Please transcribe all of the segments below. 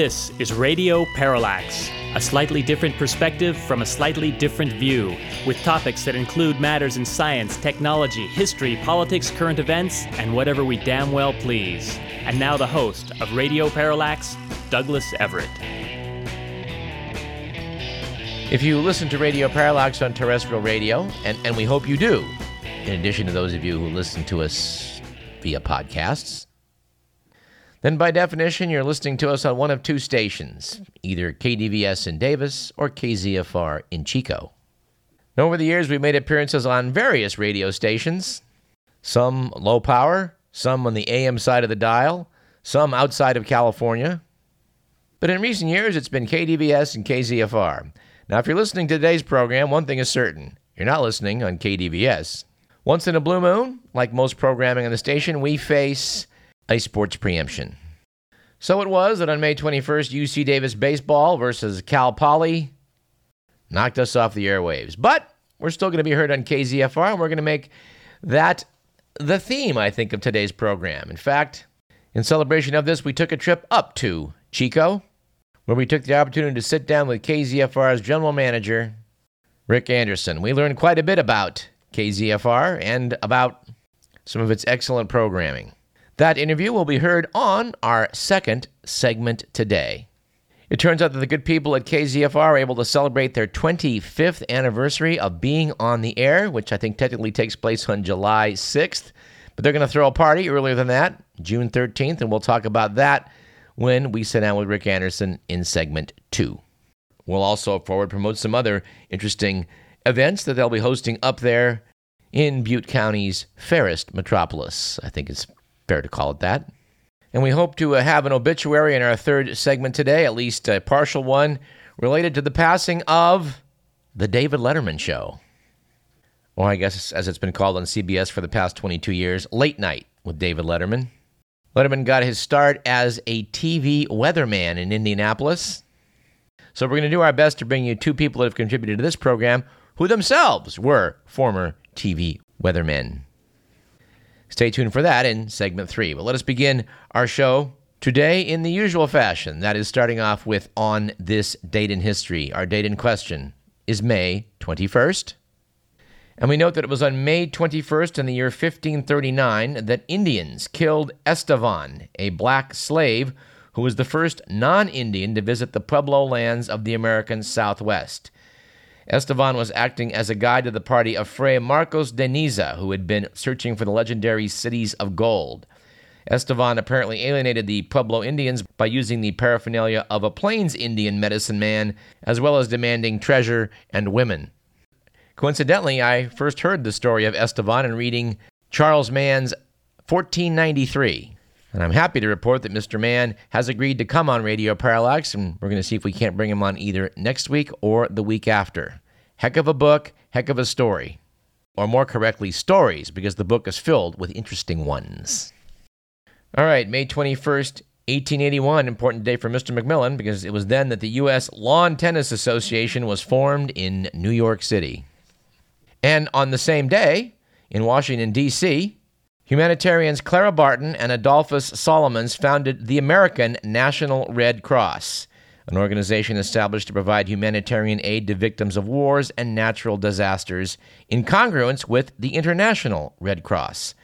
This is Radio Parallax, a slightly different perspective from a slightly different view, with topics that include matters in science, technology, history, politics, current events, and whatever we damn well please. And now the host of Radio Parallax, Douglas Everett. If you listen to Radio Parallax on terrestrial radio, and, and we hope you do, in addition to those of you who listen to us via podcasts, then by definition, you're listening to us on one of two stations, either KDVS in Davis or KZFR in Chico. And over the years, we've made appearances on various radio stations, some low power, some on the AM side of the dial, some outside of California. But in recent years, it's been KDVS and KZFR. Now, if you're listening to today's program, one thing is certain you're not listening on KDVS. Once in a blue moon, like most programming on the station, we face a sports preemption. So it was that on May 21st, UC Davis baseball versus Cal Poly knocked us off the airwaves. But we're still going to be heard on KZFR, and we're going to make that the theme, I think, of today's program. In fact, in celebration of this, we took a trip up to Chico, where we took the opportunity to sit down with KZFR's general manager, Rick Anderson. We learned quite a bit about KZFR and about some of its excellent programming. That interview will be heard on our second segment today. It turns out that the good people at KZFR are able to celebrate their 25th anniversary of being on the air, which I think technically takes place on July 6th. But they're going to throw a party earlier than that, June 13th, and we'll talk about that when we sit down with Rick Anderson in segment two. We'll also forward promote some other interesting events that they'll be hosting up there in Butte County's fairest metropolis. I think it's fair to call it that. And we hope to uh, have an obituary in our third segment today, at least a partial one, related to the passing of The David Letterman Show. Or I guess as it's been called on CBS for the past 22 years, Late Night with David Letterman. Letterman got his start as a TV weatherman in Indianapolis. So we're going to do our best to bring you two people that have contributed to this program who themselves were former TV weathermen. Stay tuned for that in segment three. But let us begin our show today in the usual fashion. That is starting off with On This Date in History. Our date in question is May 21st. And we note that it was on May 21st in the year 1539 that Indians killed Estevan, a black slave who was the first non Indian to visit the Pueblo lands of the American Southwest. Estevan was acting as a guide to the party of Fray Marcos de Niza, who had been searching for the legendary cities of gold. Estevan apparently alienated the Pueblo Indians by using the paraphernalia of a Plains Indian medicine man, as well as demanding treasure and women. Coincidentally, I first heard the story of Estevan in reading Charles Mann's 1493. And I'm happy to report that Mr. Mann has agreed to come on Radio Parallax, and we're going to see if we can't bring him on either next week or the week after. Heck of a book, heck of a story. Or more correctly, stories, because the book is filled with interesting ones. All right, May 21st, 1881, important day for Mr. McMillan, because it was then that the U.S. Lawn Tennis Association was formed in New York City. And on the same day, in Washington, D.C., Humanitarians Clara Barton and Adolphus Solomons founded the American National Red Cross, an organization established to provide humanitarian aid to victims of wars and natural disasters in congruence with the International Red Cross.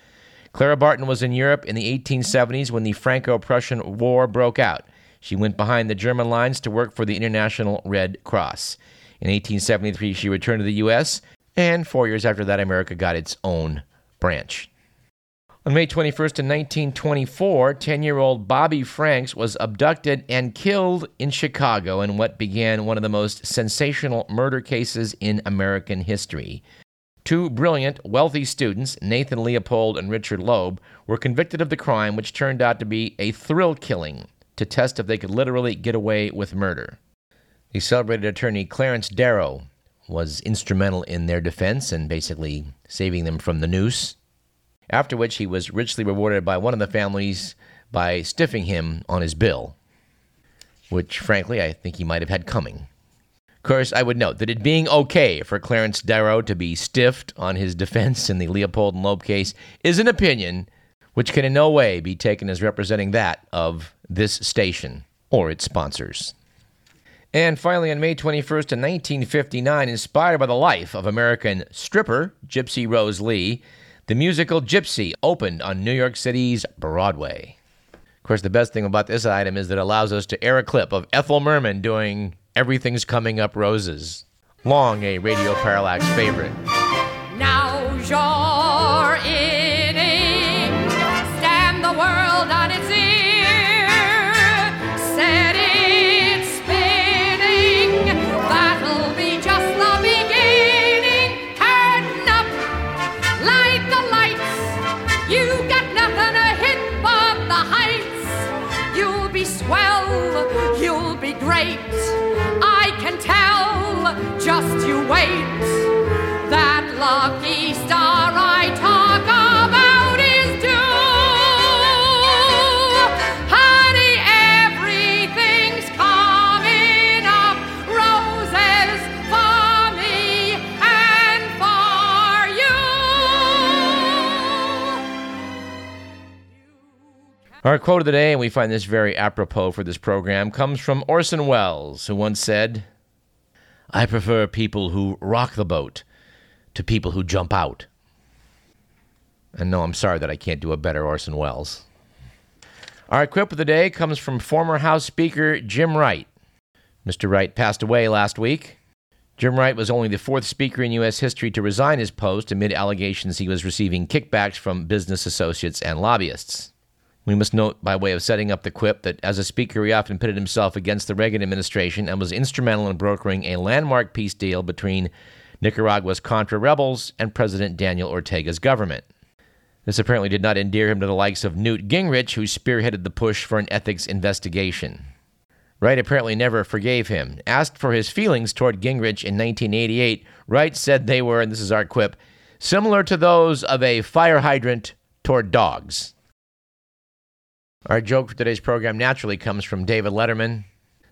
Clara Barton was in Europe in the 1870s when the Franco Prussian War broke out. She went behind the German lines to work for the International Red Cross. In 1873, she returned to the U.S., and four years after that, America got its own branch. On May 21st, in 1924, 10 year old Bobby Franks was abducted and killed in Chicago in what began one of the most sensational murder cases in American history. Two brilliant, wealthy students, Nathan Leopold and Richard Loeb, were convicted of the crime, which turned out to be a thrill killing to test if they could literally get away with murder. The celebrated attorney Clarence Darrow was instrumental in their defense and basically saving them from the noose after which he was richly rewarded by one of the families by stiffing him on his bill, which, frankly, I think he might have had coming. Of course, I would note that it being okay for Clarence Darrow to be stiffed on his defense in the Leopold and Loeb case is an opinion which can in no way be taken as representing that of this station. or its sponsors. And finally, on May 21st, in 1959, inspired by the life of American stripper Gypsy Rose Lee, the musical Gypsy opened on New York City's Broadway. Of course, the best thing about this item is that it allows us to air a clip of Ethel Merman doing Everything's Coming Up Roses. Long a Radio Parallax favorite. Our quote of the day, and we find this very apropos for this program, comes from Orson Welles, who once said, I prefer people who rock the boat to people who jump out. And no, I'm sorry that I can't do a better Orson Welles. Our quip of the day comes from former House Speaker Jim Wright. Mr. Wright passed away last week. Jim Wright was only the fourth speaker in U.S. history to resign his post amid allegations he was receiving kickbacks from business associates and lobbyists. We must note, by way of setting up the quip, that as a speaker, he often pitted himself against the Reagan administration and was instrumental in brokering a landmark peace deal between Nicaragua's Contra rebels and President Daniel Ortega's government. This apparently did not endear him to the likes of Newt Gingrich, who spearheaded the push for an ethics investigation. Wright apparently never forgave him. Asked for his feelings toward Gingrich in 1988, Wright said they were, and this is our quip, similar to those of a fire hydrant toward dogs. Our joke for today's program naturally comes from David Letterman.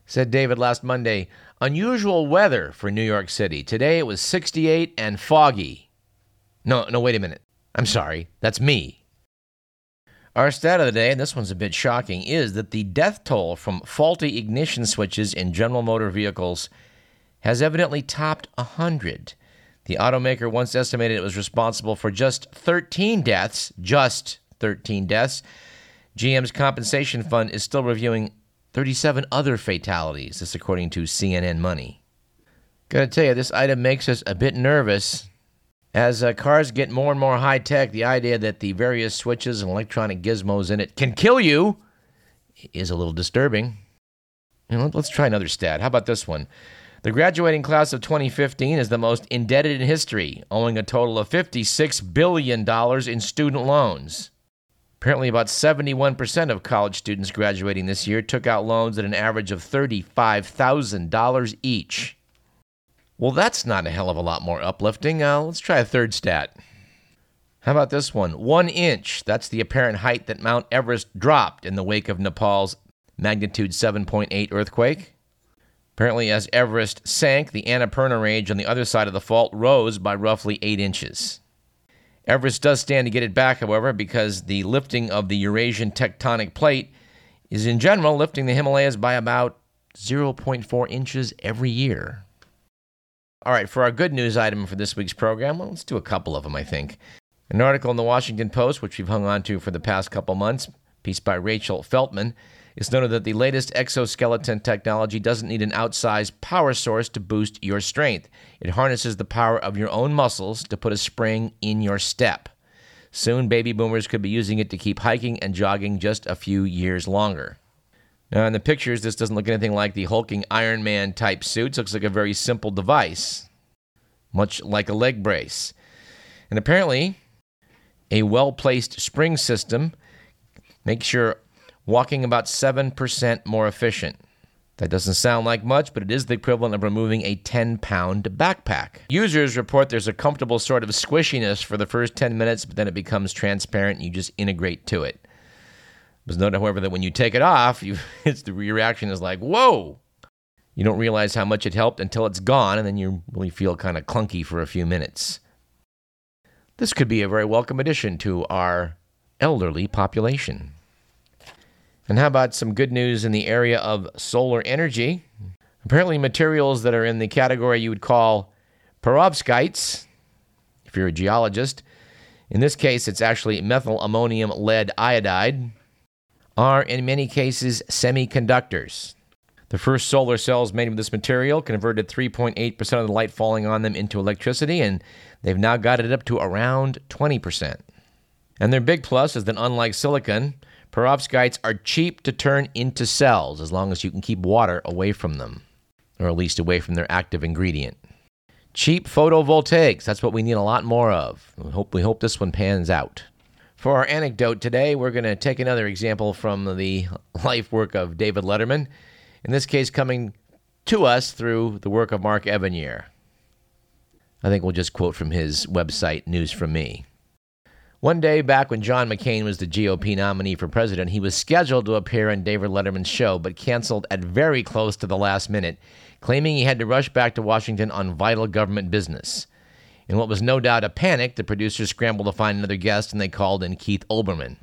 Said David last Monday, unusual weather for New York City. Today it was 68 and foggy. No, no, wait a minute. I'm sorry. That's me. Our stat of the day, and this one's a bit shocking, is that the death toll from faulty ignition switches in General Motor vehicles has evidently topped 100. The automaker once estimated it was responsible for just 13 deaths, just 13 deaths. GM's compensation fund is still reviewing 37 other fatalities, this according to CNN Money. Gotta tell you, this item makes us a bit nervous. As uh, cars get more and more high tech, the idea that the various switches and electronic gizmos in it can kill you is a little disturbing. Let's try another stat. How about this one? The graduating class of 2015 is the most indebted in history, owing a total of $56 billion in student loans. Apparently, about 71% of college students graduating this year took out loans at an average of $35,000 each. Well, that's not a hell of a lot more uplifting. Uh, let's try a third stat. How about this one? One inch. That's the apparent height that Mount Everest dropped in the wake of Nepal's magnitude 7.8 earthquake. Apparently, as Everest sank, the Annapurna Range on the other side of the fault rose by roughly 8 inches. Everest does stand to get it back, however, because the lifting of the Eurasian tectonic plate is in general lifting the Himalayas by about 0.4 inches every year. All right, for our good news item for this week's program, well, let's do a couple of them, I think. An article in the Washington Post, which we've hung on to for the past couple months, piece by Rachel Feltman, it's noted that the latest exoskeleton technology doesn't need an outsized power source to boost your strength. It harnesses the power of your own muscles to put a spring in your step. Soon, baby boomers could be using it to keep hiking and jogging just a few years longer. Now, in the pictures, this doesn't look anything like the hulking Iron Man type suits. Looks like a very simple device, much like a leg brace. And apparently, a well placed spring system makes your walking about 7% more efficient. That doesn't sound like much, but it is the equivalent of removing a 10 pound backpack. Users report there's a comfortable sort of squishiness for the first 10 minutes, but then it becomes transparent and you just integrate to it. It was noted, however, that when you take it off, you, it's the reaction is like, whoa! You don't realize how much it helped until it's gone, and then you really feel kind of clunky for a few minutes. This could be a very welcome addition to our elderly population. And how about some good news in the area of solar energy? Apparently, materials that are in the category you would call perovskites, if you're a geologist, in this case, it's actually methyl ammonium lead iodide, are in many cases semiconductors. The first solar cells made with this material converted 3.8% of the light falling on them into electricity, and they've now got it up to around 20%. And their big plus is that unlike silicon, perovskites are cheap to turn into cells as long as you can keep water away from them, or at least away from their active ingredient. Cheap photovoltaics, that's what we need a lot more of. We hope, we hope this one pans out. For our anecdote today, we're going to take another example from the life work of David Letterman, in this case, coming to us through the work of Mark Evanier. I think we'll just quote from his website, News from Me. One day back when John McCain was the GOP nominee for president, he was scheduled to appear on David Letterman's show, but canceled at very close to the last minute, claiming he had to rush back to Washington on vital government business. In what was no doubt a panic, the producers scrambled to find another guest and they called in Keith Olbermann.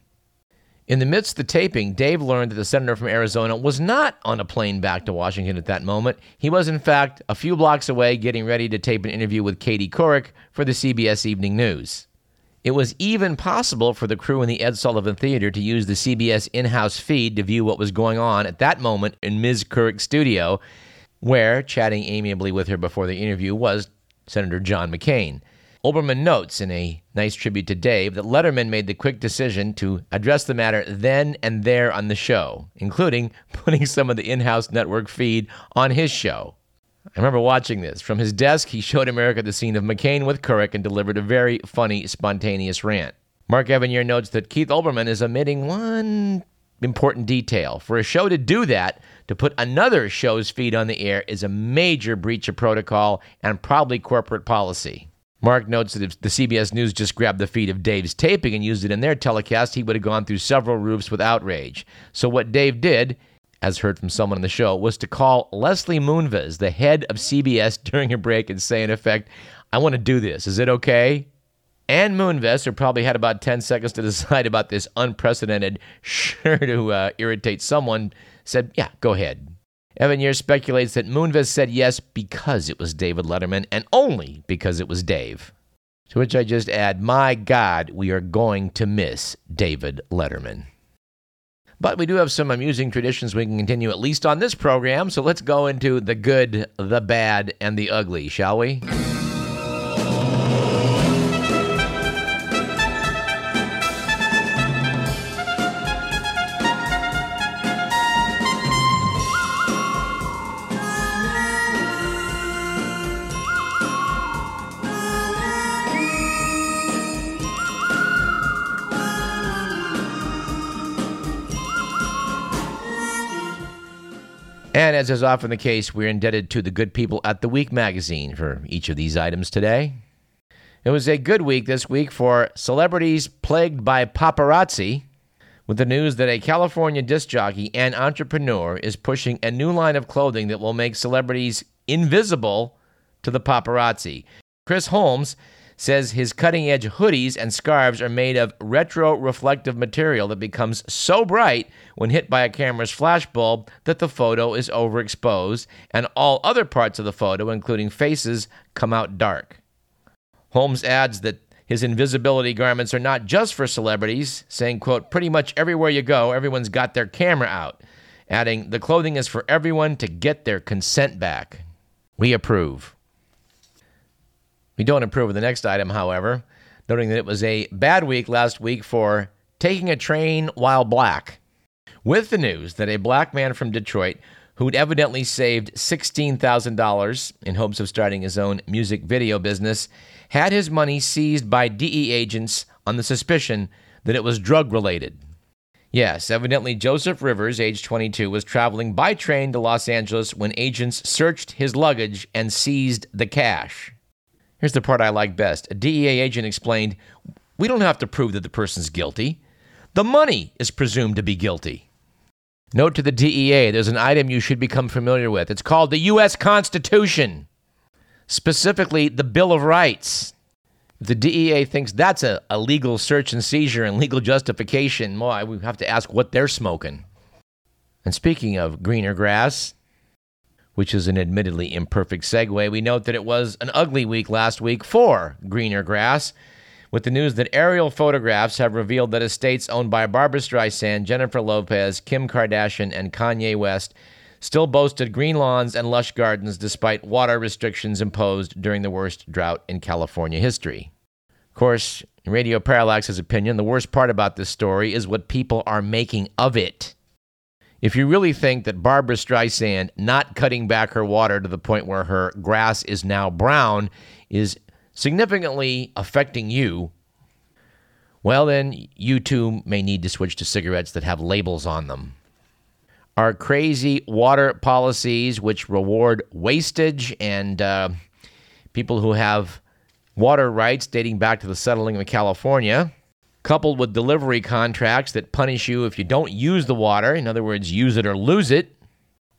In the midst of the taping, Dave learned that the senator from Arizona was not on a plane back to Washington at that moment. He was, in fact, a few blocks away getting ready to tape an interview with Katie Couric for the CBS Evening News. It was even possible for the crew in the Ed Sullivan Theater to use the CBS in house feed to view what was going on at that moment in Ms. Couric's studio, where, chatting amiably with her before the interview, was Senator John McCain. Olbermann notes in a nice tribute to Dave that Letterman made the quick decision to address the matter then and there on the show, including putting some of the in house network feed on his show. I remember watching this. From his desk, he showed America the scene of McCain with Couric and delivered a very funny, spontaneous rant. Mark Evanier notes that Keith Olbermann is omitting one important detail. For a show to do that, to put another show's feed on the air, is a major breach of protocol and probably corporate policy. Mark notes that if the CBS News just grabbed the feed of Dave's taping and used it in their telecast, he would have gone through several roofs with outrage. So, what Dave did as heard from someone on the show, was to call Leslie Moonves, the head of CBS, during a break and say, in effect, I want to do this. Is it okay? And Moonves, who probably had about 10 seconds to decide about this unprecedented, sure to uh, irritate someone, said, Yeah, go ahead. Evanier speculates that Moonves said yes because it was David Letterman and only because it was Dave. To which I just add, My God, we are going to miss David Letterman. But we do have some amusing traditions we can continue at least on this program, so let's go into the good, the bad, and the ugly, shall we? And as is often the case, we're indebted to the good people at The Week magazine for each of these items today. It was a good week this week for celebrities plagued by paparazzi, with the news that a California disc jockey and entrepreneur is pushing a new line of clothing that will make celebrities invisible to the paparazzi. Chris Holmes says his cutting edge hoodies and scarves are made of retro reflective material that becomes so bright when hit by a camera's flashbulb that the photo is overexposed and all other parts of the photo, including faces, come out dark. Holmes adds that his invisibility garments are not just for celebrities, saying, quote, pretty much everywhere you go, everyone's got their camera out. Adding, the clothing is for everyone to get their consent back. We approve. We don't approve of the next item, however, noting that it was a bad week last week for taking a train while black. With the news that a black man from Detroit who'd evidently saved $16,000 in hopes of starting his own music video business had his money seized by DEA agents on the suspicion that it was drug related. Yes, evidently Joseph Rivers, age 22, was traveling by train to Los Angeles when agents searched his luggage and seized the cash. Here's the part I like best. A DEA agent explained We don't have to prove that the person's guilty. The money is presumed to be guilty. Note to the DEA there's an item you should become familiar with. It's called the U.S. Constitution, specifically the Bill of Rights. The DEA thinks that's a, a legal search and seizure and legal justification, well, we have to ask what they're smoking. And speaking of greener grass, which is an admittedly imperfect segue, we note that it was an ugly week last week for greener grass, with the news that aerial photographs have revealed that estates owned by Barbra Streisand, Jennifer Lopez, Kim Kardashian, and Kanye West still boasted green lawns and lush gardens despite water restrictions imposed during the worst drought in California history. Of course, in Radio Parallax's opinion, the worst part about this story is what people are making of it. If you really think that Barbra Streisand not cutting back her water to the point where her grass is now brown is significantly affecting you, well, then you too may need to switch to cigarettes that have labels on them. Our crazy water policies, which reward wastage and uh, people who have water rights dating back to the settling of California, coupled with delivery contracts that punish you if you don't use the water, in other words, use it or lose it,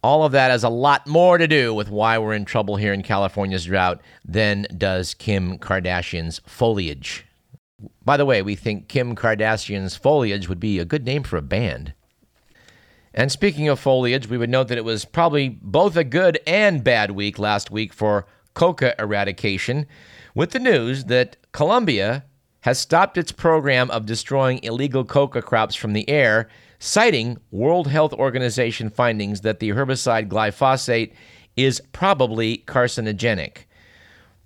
all of that has a lot more to do with why we're in trouble here in California's drought than does Kim Kardashian's foliage. By the way, we think Kim Kardashian's foliage would be a good name for a band. And speaking of foliage, we would note that it was probably both a good and bad week last week for coca eradication, with the news that Colombia has stopped its program of destroying illegal coca crops from the air, citing World Health Organization findings that the herbicide glyphosate is probably carcinogenic.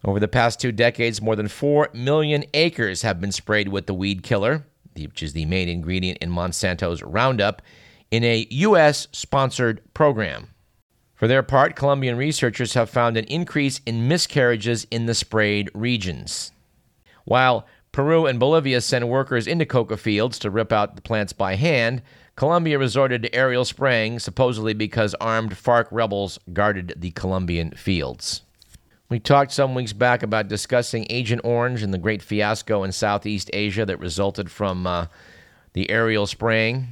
Over the past two decades, more than 4 million acres have been sprayed with the weed killer, which is the main ingredient in Monsanto's Roundup, in a U.S. sponsored program. For their part, Colombian researchers have found an increase in miscarriages in the sprayed regions. While Peru and Bolivia sent workers into coca fields to rip out the plants by hand, Colombia resorted to aerial spraying, supposedly because armed FARC rebels guarded the Colombian fields. We talked some weeks back about discussing Agent Orange and the great fiasco in Southeast Asia that resulted from uh, the aerial spraying.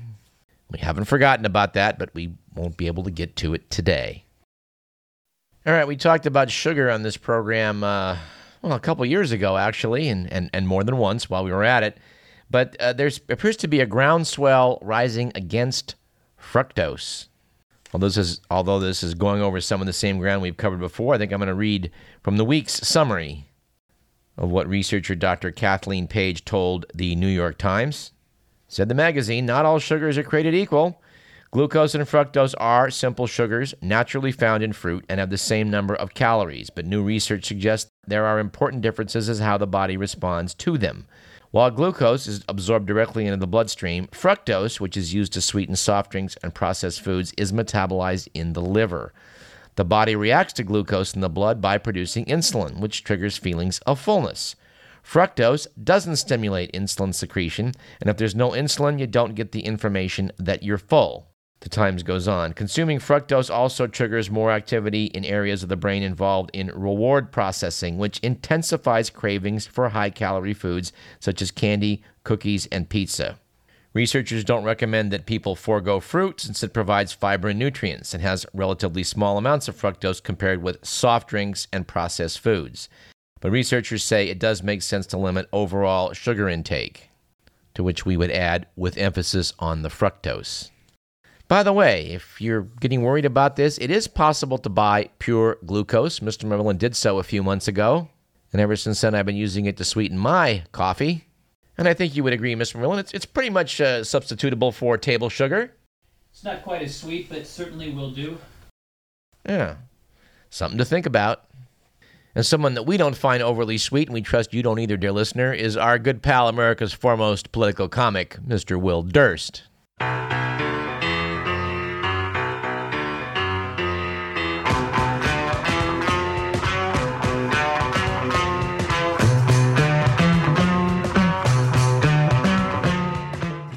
We haven't forgotten about that, but we won't be able to get to it today. All right, we talked about sugar on this program, uh, well, a couple years ago, actually, and, and, and more than once while we were at it. But uh, there appears to be a groundswell rising against fructose. Although this, is, although this is going over some of the same ground we've covered before, I think I'm going to read from the week's summary of what researcher Dr. Kathleen Page told the New York Times. Said the magazine, not all sugars are created equal. Glucose and fructose are simple sugars naturally found in fruit and have the same number of calories, but new research suggests there are important differences as how the body responds to them. While glucose is absorbed directly into the bloodstream, fructose, which is used to sweeten soft drinks and processed foods, is metabolized in the liver. The body reacts to glucose in the blood by producing insulin, which triggers feelings of fullness. Fructose doesn't stimulate insulin secretion, and if there's no insulin, you don't get the information that you're full. The times goes on. Consuming fructose also triggers more activity in areas of the brain involved in reward processing, which intensifies cravings for high calorie foods such as candy, cookies, and pizza. Researchers don't recommend that people forego fruit since it provides fiber and nutrients and has relatively small amounts of fructose compared with soft drinks and processed foods. But researchers say it does make sense to limit overall sugar intake, to which we would add with emphasis on the fructose. By the way, if you're getting worried about this, it is possible to buy pure glucose. Mr. Merlin did so a few months ago, and ever since then I've been using it to sweeten my coffee. And I think you would agree, Mr. Merlin, it's, it's pretty much uh, substitutable for table sugar. It's not quite as sweet, but certainly will do. Yeah, something to think about. And someone that we don't find overly sweet, and we trust you don't either, dear listener, is our good pal, America's foremost political comic, Mr. Will Durst.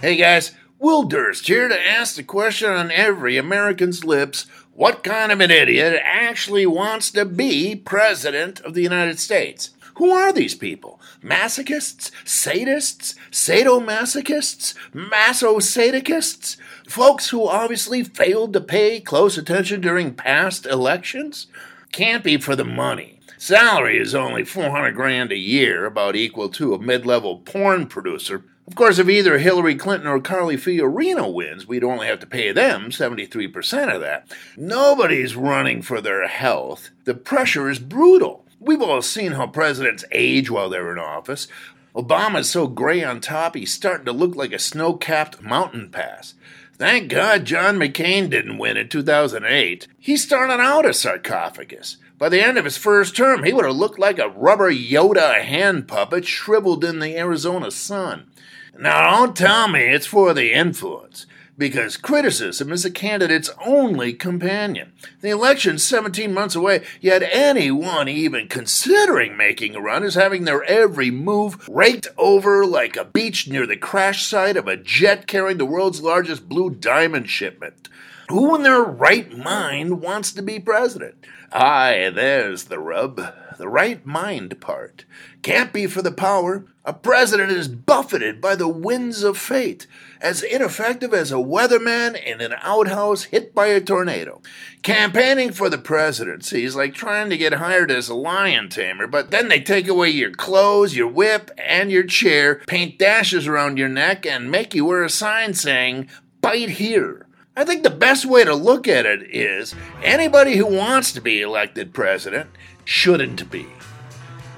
Hey guys, Will Durst here to ask the question on every American's lips what kind of an idiot actually wants to be President of the United States? Who are these people? Masochists? Sadists? Sadomasochists? Masosadists? Folks who obviously failed to pay close attention during past elections? Can't be for the money. Salary is only 400 grand a year, about equal to a mid level porn producer. Of course, if either Hillary Clinton or Carly Fiorina wins, we'd only have to pay them 73% of that. Nobody's running for their health. The pressure is brutal. We've all seen how presidents age while they're in office. Obama's so gray on top, he's starting to look like a snow capped mountain pass. Thank God John McCain didn't win in 2008. He started out a sarcophagus. By the end of his first term, he would have looked like a rubber Yoda hand puppet shriveled in the Arizona sun. Now, don't tell me it's for the influence, because criticism is a candidate's only companion. The election's 17 months away, yet anyone even considering making a run is having their every move raked over like a beach near the crash site of a jet carrying the world's largest blue diamond shipment. Who in their right mind wants to be president? Aye, there's the rub. The right mind part. Can't be for the power. A president is buffeted by the winds of fate, as ineffective as a weatherman in an outhouse hit by a tornado. Campaigning for the presidency is like trying to get hired as a lion tamer, but then they take away your clothes, your whip, and your chair, paint dashes around your neck, and make you wear a sign saying, Bite here. I think the best way to look at it is anybody who wants to be elected president shouldn't be.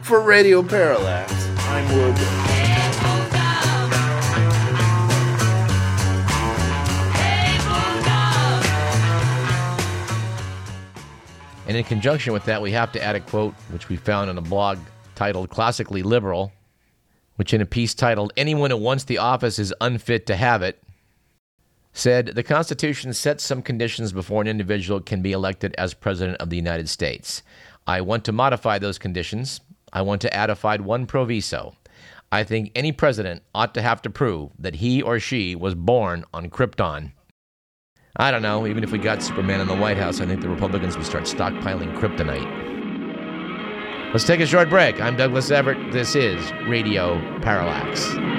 For Radio Parallax, I'm Will And in conjunction with that, we have to add a quote which we found on a blog titled Classically Liberal, which in a piece titled Anyone Who Wants the Office is Unfit to Have It, said the Constitution sets some conditions before an individual can be elected as President of the United States. I want to modify those conditions. I want to add one proviso. I think any president ought to have to prove that he or she was born on Krypton. I don't know, even if we got Superman in the White House, I think the Republicans would start stockpiling kryptonite. Let's take a short break. I'm Douglas Everett. This is Radio Parallax.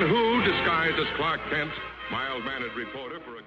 and who, disguised as Clark Kent, mild-mannered reporter for a.